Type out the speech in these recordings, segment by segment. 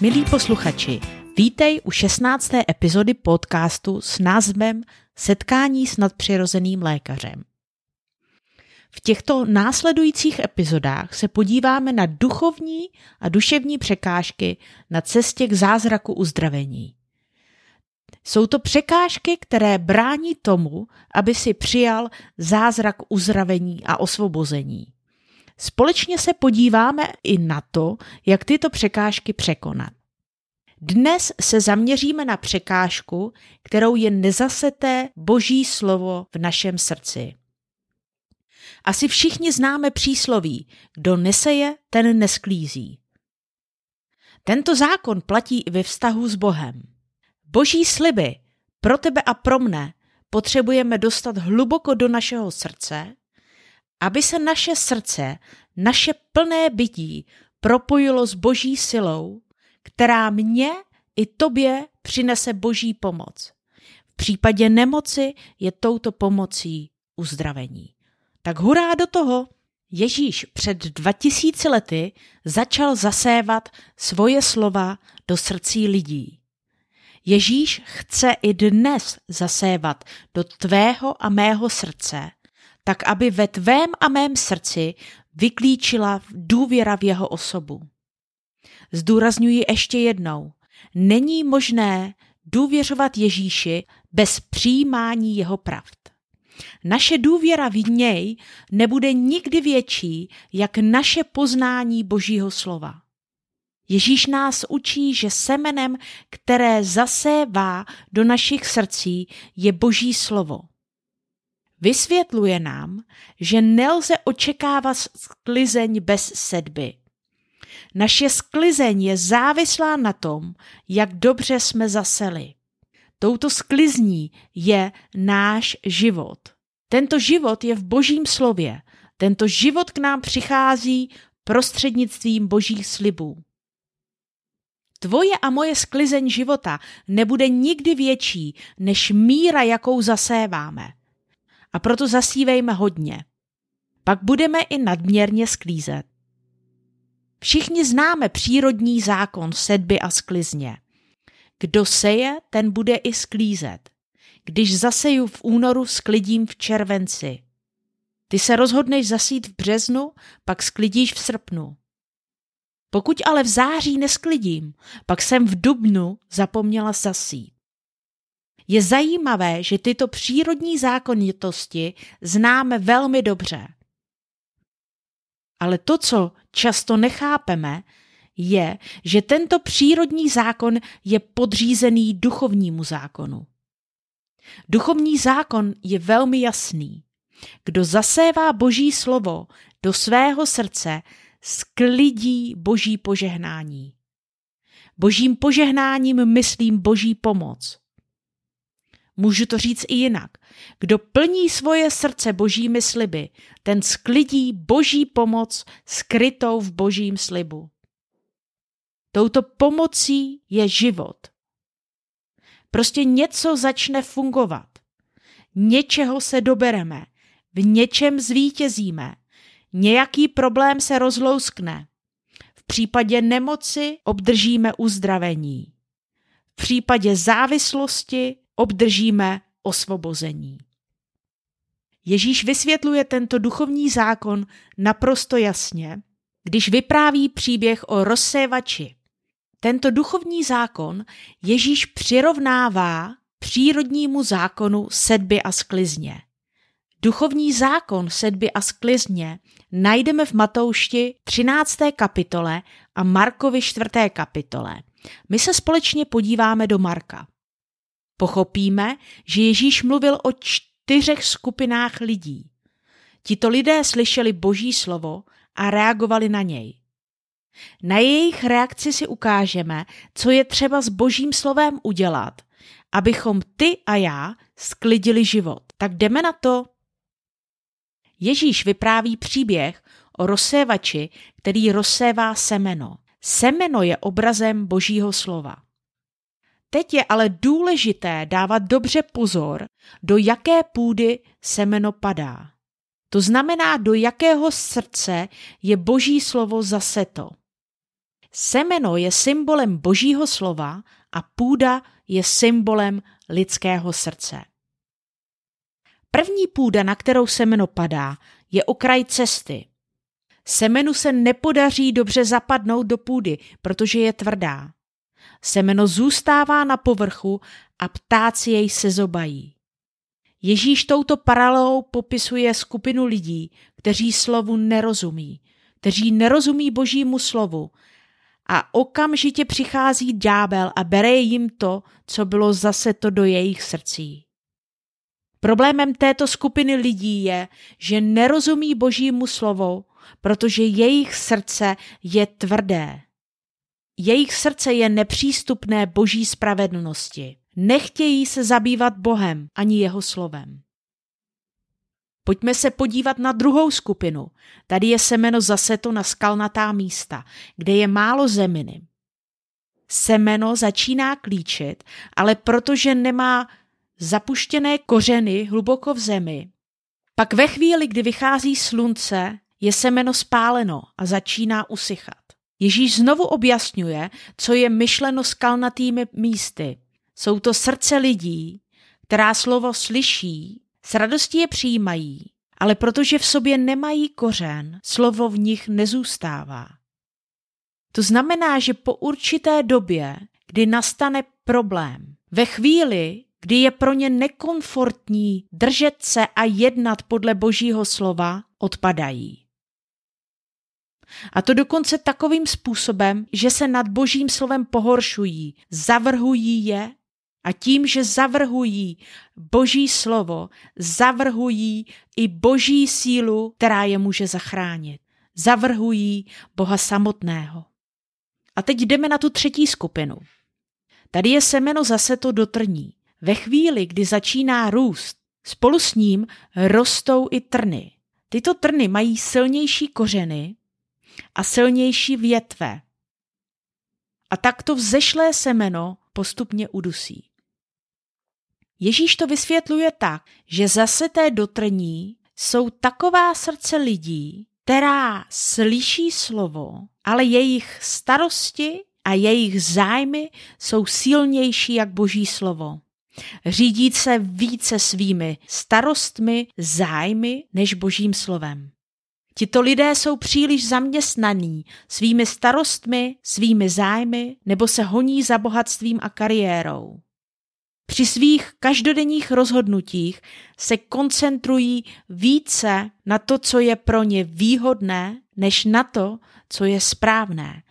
Milí posluchači, vítej u 16. epizody podcastu s názvem Setkání s nadpřirozeným lékařem. V těchto následujících epizodách se podíváme na duchovní a duševní překážky na cestě k zázraku uzdravení. Jsou to překážky, které brání tomu, aby si přijal zázrak uzdravení a osvobození. Společně se podíváme i na to, jak tyto překážky překonat. Dnes se zaměříme na překážku, kterou je nezaseté boží slovo v našem srdci. Asi všichni známe přísloví, kdo neseje, ten nesklízí. Tento zákon platí i ve vztahu s Bohem. Boží sliby pro tebe a pro mne potřebujeme dostat hluboko do našeho srdce, aby se naše srdce, naše plné bytí propojilo s boží silou, která mě i tobě přinese boží pomoc. V případě nemoci je touto pomocí uzdravení. Tak hurá do toho! Ježíš před 2000 lety začal zasévat svoje slova do srdcí lidí. Ježíš chce i dnes zasévat do tvého a mého srdce, tak aby ve tvém a mém srdci vyklíčila důvěra v jeho osobu. Zdůrazňuji ještě jednou, není možné důvěřovat Ježíši bez přijímání jeho pravd. Naše důvěra v něj nebude nikdy větší, jak naše poznání Božího slova. Ježíš nás učí, že semenem, které zasévá do našich srdcí, je Boží slovo. Vysvětluje nám, že nelze očekávat sklizeň bez sedby. Naše sklizeň je závislá na tom, jak dobře jsme zaseli. Touto sklizní je náš život. Tento život je v Božím slově. Tento život k nám přichází prostřednictvím Božích slibů. Tvoje a moje sklizeň života nebude nikdy větší než míra, jakou zaséváme. A proto zasívejme hodně. Pak budeme i nadměrně sklízet. Všichni známe přírodní zákon sedby a sklizně. Kdo seje, ten bude i sklízet. Když zaseju v únoru, sklidím v červenci. Ty se rozhodneš zasít v březnu, pak sklidíš v srpnu. Pokud ale v září nesklidím, pak jsem v dubnu zapomněla zasít. Je zajímavé, že tyto přírodní zákonitosti známe velmi dobře. Ale to, co často nechápeme, je, že tento přírodní zákon je podřízený duchovnímu zákonu. Duchovní zákon je velmi jasný. Kdo zasévá Boží slovo do svého srdce, sklidí Boží požehnání. Božím požehnáním myslím Boží pomoc. Můžu to říct i jinak. Kdo plní svoje srdce božími sliby, ten sklidí boží pomoc skrytou v božím slibu. Touto pomocí je život. Prostě něco začne fungovat. Něčeho se dobereme, v něčem zvítězíme, nějaký problém se rozlouskne. V případě nemoci obdržíme uzdravení. V případě závislosti obdržíme osvobození. Ježíš vysvětluje tento duchovní zákon naprosto jasně, když vypráví příběh o rozsévači. Tento duchovní zákon Ježíš přirovnává přírodnímu zákonu sedby a sklizně. Duchovní zákon sedby a sklizně najdeme v Matoušti 13. kapitole a Markovi 4. kapitole. My se společně podíváme do Marka. Pochopíme, že Ježíš mluvil o čtyřech skupinách lidí. Tito lidé slyšeli Boží slovo a reagovali na něj. Na jejich reakci si ukážeme, co je třeba s Božím slovem udělat, abychom ty a já sklidili život. Tak jdeme na to. Ježíš vypráví příběh o rozsévači, který rozsévá semeno. Semeno je obrazem Božího slova. Teď je ale důležité dávat dobře pozor, do jaké půdy semeno padá. To znamená, do jakého srdce je Boží slovo zaseto. Semeno je symbolem božího slova a půda je symbolem lidského srdce. První půda, na kterou semeno padá, je okraj cesty. Semenu se nepodaří dobře zapadnout do půdy, protože je tvrdá. Semeno zůstává na povrchu a ptáci jej sezobají. Ježíš touto paralelou popisuje skupinu lidí, kteří slovu nerozumí, kteří nerozumí božímu slovu a okamžitě přichází ďábel a bere jim to, co bylo zase to do jejich srdcí. Problémem této skupiny lidí je, že nerozumí božímu slovu, protože jejich srdce je tvrdé. Jejich srdce je nepřístupné boží spravedlnosti. Nechtějí se zabývat Bohem ani jeho slovem. Pojďme se podívat na druhou skupinu. Tady je semeno zaseto na skalnatá místa, kde je málo zeminy. Semeno začíná klíčit, ale protože nemá zapuštěné kořeny hluboko v zemi, pak ve chvíli, kdy vychází slunce, je semeno spáleno a začíná usychat. Ježíš znovu objasňuje, co je myšleno skalnatými místy. Jsou to srdce lidí, která slovo slyší, s radostí je přijímají, ale protože v sobě nemají kořen, slovo v nich nezůstává. To znamená, že po určité době, kdy nastane problém, ve chvíli, kdy je pro ně nekomfortní držet se a jednat podle Božího slova, odpadají. A to dokonce takovým způsobem, že se nad Božím slovem pohoršují, zavrhují je a tím, že zavrhují Boží slovo, zavrhují i Boží sílu, která je může zachránit. Zavrhují Boha samotného. A teď jdeme na tu třetí skupinu. Tady je semeno zase to dotrní. Ve chvíli, kdy začíná růst, spolu s ním rostou i trny. Tyto trny mají silnější kořeny a silnější větve. A takto vzešlé semeno postupně udusí. Ježíš to vysvětluje tak, že zase té dotrní jsou taková srdce lidí, která slyší slovo, ale jejich starosti a jejich zájmy jsou silnější jak boží slovo. Řídí se více svými starostmi, zájmy než božím slovem. Tito lidé jsou příliš zaměstnaní svými starostmi, svými zájmy nebo se honí za bohatstvím a kariérou. Při svých každodenních rozhodnutích se koncentrují více na to, co je pro ně výhodné, než na to, co je správné,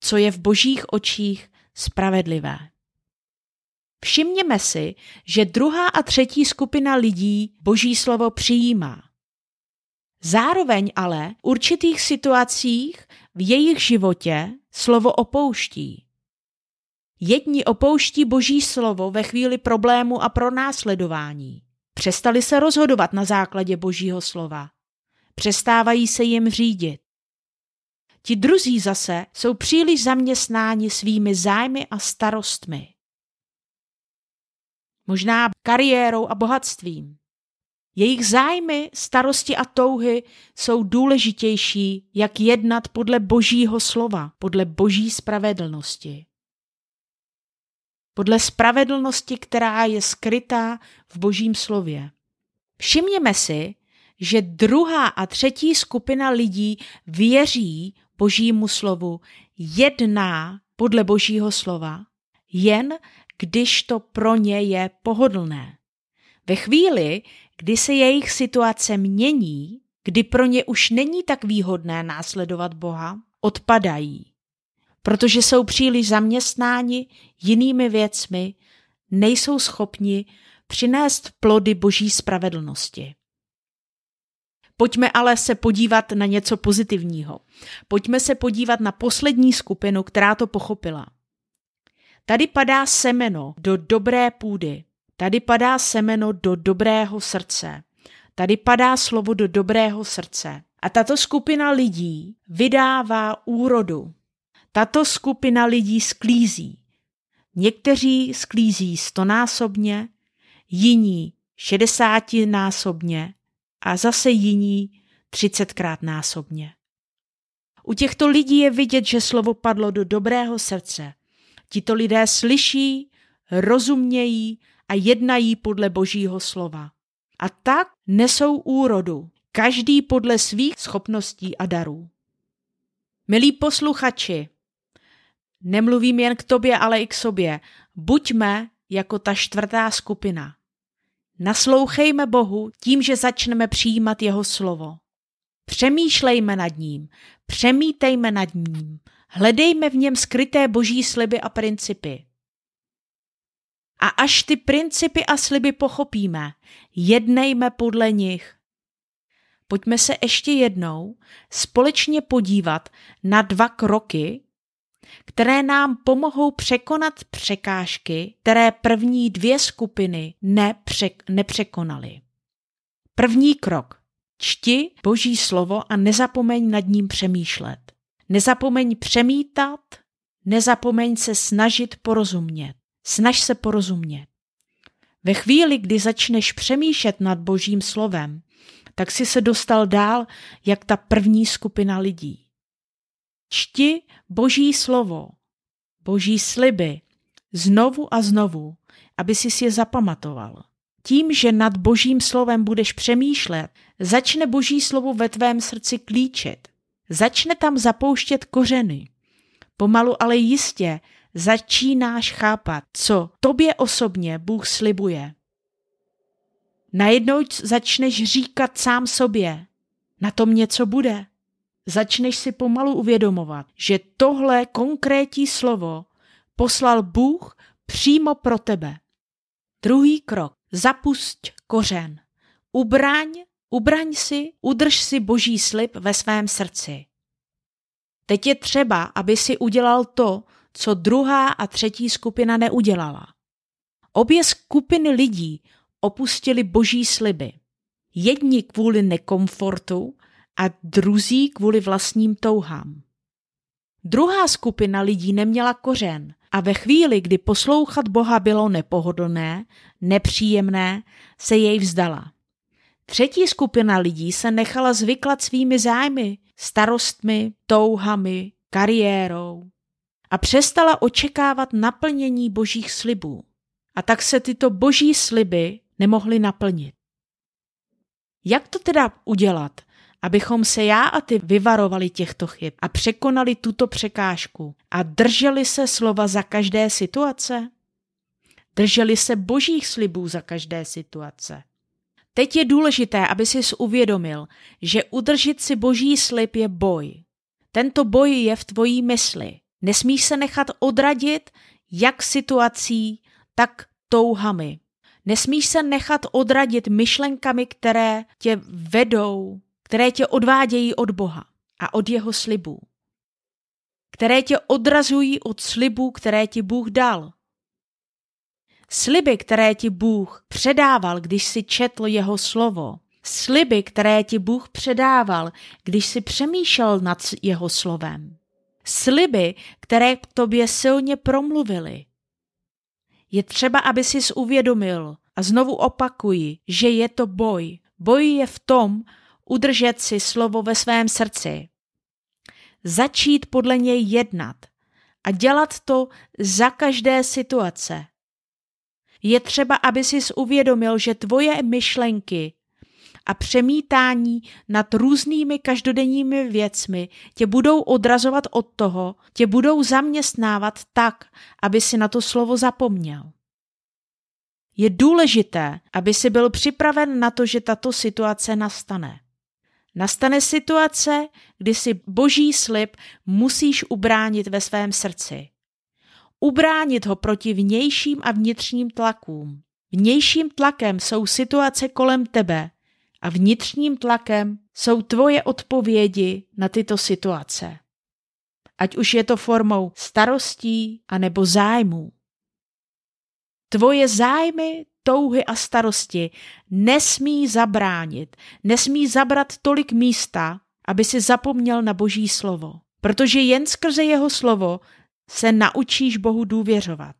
co je v božích očích spravedlivé. Všimněme si, že druhá a třetí skupina lidí boží slovo přijímá. Zároveň ale v určitých situacích v jejich životě slovo opouští. Jedni opouští boží slovo ve chvíli problému a pronásledování. Přestali se rozhodovat na základě božího slova. Přestávají se jim řídit. Ti druzí zase jsou příliš zaměstnáni svými zájmy a starostmi. Možná kariérou a bohatstvím. Jejich zájmy, starosti a touhy jsou důležitější, jak jednat podle božího slova, podle boží spravedlnosti podle spravedlnosti, která je skrytá v Božím slově. Všimněme si, že druhá a třetí skupina lidí věří Božímu slovu, jedná podle Božího slova, jen když to pro ně je pohodlné. Ve chvíli, kdy se jejich situace mění, kdy pro ně už není tak výhodné následovat Boha, odpadají protože jsou příliš zaměstnáni jinými věcmi, nejsou schopni přinést plody boží spravedlnosti. Pojďme ale se podívat na něco pozitivního. Pojďme se podívat na poslední skupinu, která to pochopila. Tady padá semeno do dobré půdy. Tady padá semeno do dobrého srdce. Tady padá slovo do dobrého srdce. A tato skupina lidí vydává úrodu. Tato skupina lidí sklízí. Někteří sklízí stonásobně, jiní šedesátinásobně a zase jiní třicetkrát násobně. U těchto lidí je vidět, že slovo padlo do dobrého srdce. Tito lidé slyší, rozumějí a jednají podle božího slova. A tak nesou úrodu, každý podle svých schopností a darů. Milí posluchači, nemluvím jen k tobě, ale i k sobě. Buďme jako ta čtvrtá skupina. Naslouchejme Bohu tím, že začneme přijímat jeho slovo. Přemýšlejme nad ním, přemítejme nad ním, hledejme v něm skryté boží sliby a principy. A až ty principy a sliby pochopíme, jednejme podle nich. Pojďme se ještě jednou společně podívat na dva kroky, které nám pomohou překonat překážky, které první dvě skupiny nepřek- nepřekonaly. První krok. Čti Boží slovo a nezapomeň nad ním přemýšlet. Nezapomeň přemítat, nezapomeň se snažit porozumět. Snaž se porozumět. Ve chvíli, kdy začneš přemýšlet nad Božím slovem, tak si se dostal dál, jak ta první skupina lidí. Čti Boží slovo, Boží sliby, znovu a znovu, aby si je zapamatoval. Tím, že nad Božím slovem budeš přemýšlet, začne Boží slovo ve tvém srdci klíčit. Začne tam zapouštět kořeny. Pomalu, ale jistě začínáš chápat, co tobě osobně Bůh slibuje. Najednou začneš říkat sám sobě, na tom něco bude. Začneš si pomalu uvědomovat, že tohle konkrétní slovo poslal Bůh přímo pro tebe. Druhý krok. Zapusť kořen. Ubraň, ubraň si, udrž si boží slib ve svém srdci. Teď je třeba, aby si udělal to, co druhá a třetí skupina neudělala. Obě skupiny lidí opustili boží sliby. Jedni kvůli nekomfortu a druzí kvůli vlastním touhám. Druhá skupina lidí neměla kořen a ve chvíli, kdy poslouchat Boha bylo nepohodlné, nepříjemné, se jej vzdala. Třetí skupina lidí se nechala zvyklat svými zájmy, starostmi, touhami, kariérou a přestala očekávat naplnění božích slibů. A tak se tyto boží sliby nemohly naplnit. Jak to teda udělat, abychom se já a ty vyvarovali těchto chyb a překonali tuto překážku a drželi se slova za každé situace? Drželi se božích slibů za každé situace. Teď je důležité, aby si uvědomil, že udržet si boží slib je boj. Tento boj je v tvojí mysli. Nesmíš se nechat odradit jak situací, tak touhami. Nesmíš se nechat odradit myšlenkami, které tě vedou, které tě odvádějí od Boha a od jeho slibů. Které tě odrazují od slibů, které ti Bůh dal. Sliby, které ti Bůh předával, když si četl jeho slovo. Sliby, které ti Bůh předával, když si přemýšlel nad jeho slovem. Sliby, které k tobě silně promluvily. Je třeba, aby si uvědomil, a znovu opakuji, že je to boj. Boj je v tom udržet si slovo ve svém srdci. Začít podle něj jednat a dělat to za každé situace. Je třeba, aby si uvědomil, že tvoje myšlenky a přemítání nad různými každodenními věcmi tě budou odrazovat od toho, tě budou zaměstnávat tak, aby si na to slovo zapomněl. Je důležité, aby si byl připraven na to, že tato situace nastane. Nastane situace, kdy si boží slib musíš ubránit ve svém srdci. Ubránit ho proti vnějším a vnitřním tlakům. Vnějším tlakem jsou situace kolem tebe a vnitřním tlakem jsou tvoje odpovědi na tyto situace. Ať už je to formou starostí anebo zájmů. Tvoje zájmy, touhy a starosti nesmí zabránit, nesmí zabrat tolik místa, aby si zapomněl na Boží slovo. Protože jen skrze jeho slovo se naučíš Bohu důvěřovat.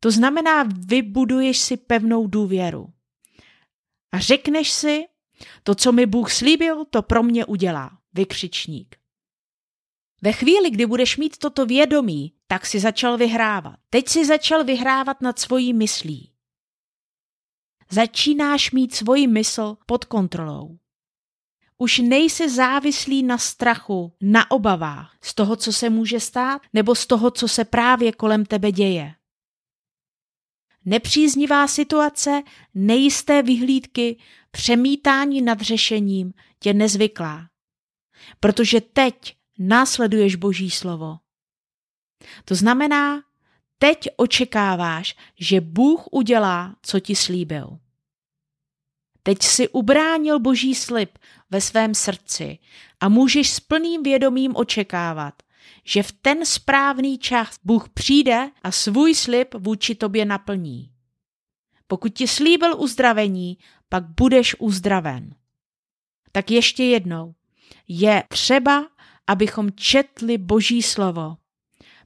To znamená, vybuduješ si pevnou důvěru. A řekneš si, to, co mi Bůh slíbil, to pro mě udělá. Vykřičník. Ve chvíli, kdy budeš mít toto vědomí, tak si začal vyhrávat. Teď si začal vyhrávat nad svojí myslí. Začínáš mít svoji mysl pod kontrolou. Už nejsi závislý na strachu, na obavách z toho, co se může stát, nebo z toho, co se právě kolem tebe děje. Nepříznivá situace, nejisté vyhlídky, přemítání nad řešením tě nezvyklá. Protože teď následuješ Boží slovo. To znamená, teď očekáváš, že Bůh udělá, co ti slíbil. Teď si ubránil Boží slib ve svém srdci a můžeš s plným vědomím očekávat, že v ten správný čas Bůh přijde a svůj slib vůči tobě naplní. Pokud ti slíbil uzdravení, pak budeš uzdraven. Tak ještě jednou. Je třeba, abychom četli Boží slovo,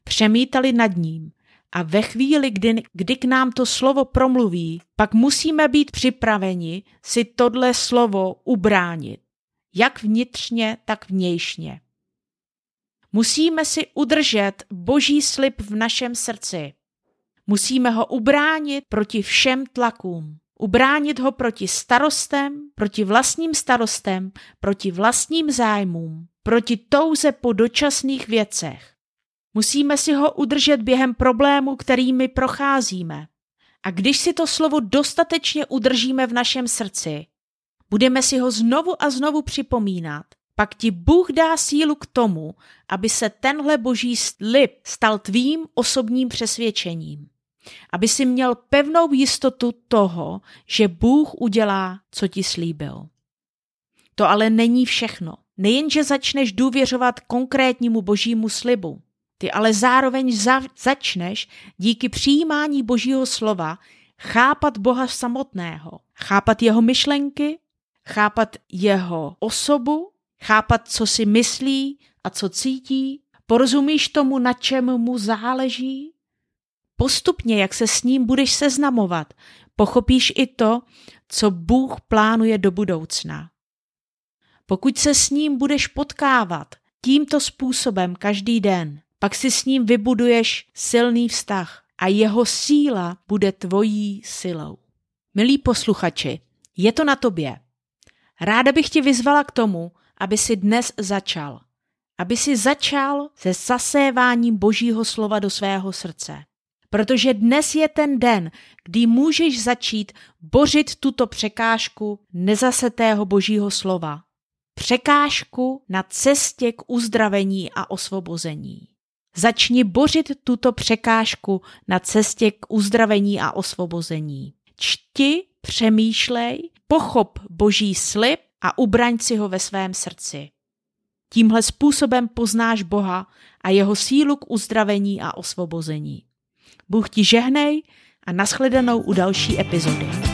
přemítali nad ním a ve chvíli, kdy, kdy k nám to slovo promluví, pak musíme být připraveni si tohle slovo ubránit, jak vnitřně, tak vnějšně. Musíme si udržet Boží slib v našem srdci. Musíme ho ubránit proti všem tlakům. Ubránit ho proti starostem, proti vlastním starostem, proti vlastním zájmům, proti touze po dočasných věcech. Musíme si ho udržet během problému, kterými procházíme. A když si to slovo dostatečně udržíme v našem srdci, budeme si ho znovu a znovu připomínat, pak ti Bůh dá sílu k tomu, aby se tenhle boží slib stal tvým osobním přesvědčením. Aby si měl pevnou jistotu toho, že Bůh udělá, co ti slíbil. To ale není všechno. Nejenže začneš důvěřovat konkrétnímu božímu slibu, ty ale zároveň za- začneš díky přijímání božího slova chápat Boha samotného, chápat jeho myšlenky, chápat jeho osobu, chápat, co si myslí a co cítí, porozumíš tomu, na čem mu záleží. Postupně, jak se s ním budeš seznamovat, pochopíš i to, co Bůh plánuje do budoucna. Pokud se s ním budeš potkávat tímto způsobem každý den, pak si s ním vybuduješ silný vztah a jeho síla bude tvojí silou. Milí posluchači, je to na tobě. Ráda bych tě vyzvala k tomu, aby si dnes začal. Aby si začal se zaséváním Božího slova do svého srdce. Protože dnes je ten den, kdy můžeš začít bořit tuto překážku nezasetého Božího slova. Překážku na cestě k uzdravení a osvobození. Začni bořit tuto překážku na cestě k uzdravení a osvobození. Čti, přemýšlej, pochop Boží slib a ubraň si ho ve svém srdci. Tímhle způsobem poznáš Boha a jeho sílu k uzdravení a osvobození. Bůh ti žehnej a nashledanou u další epizody.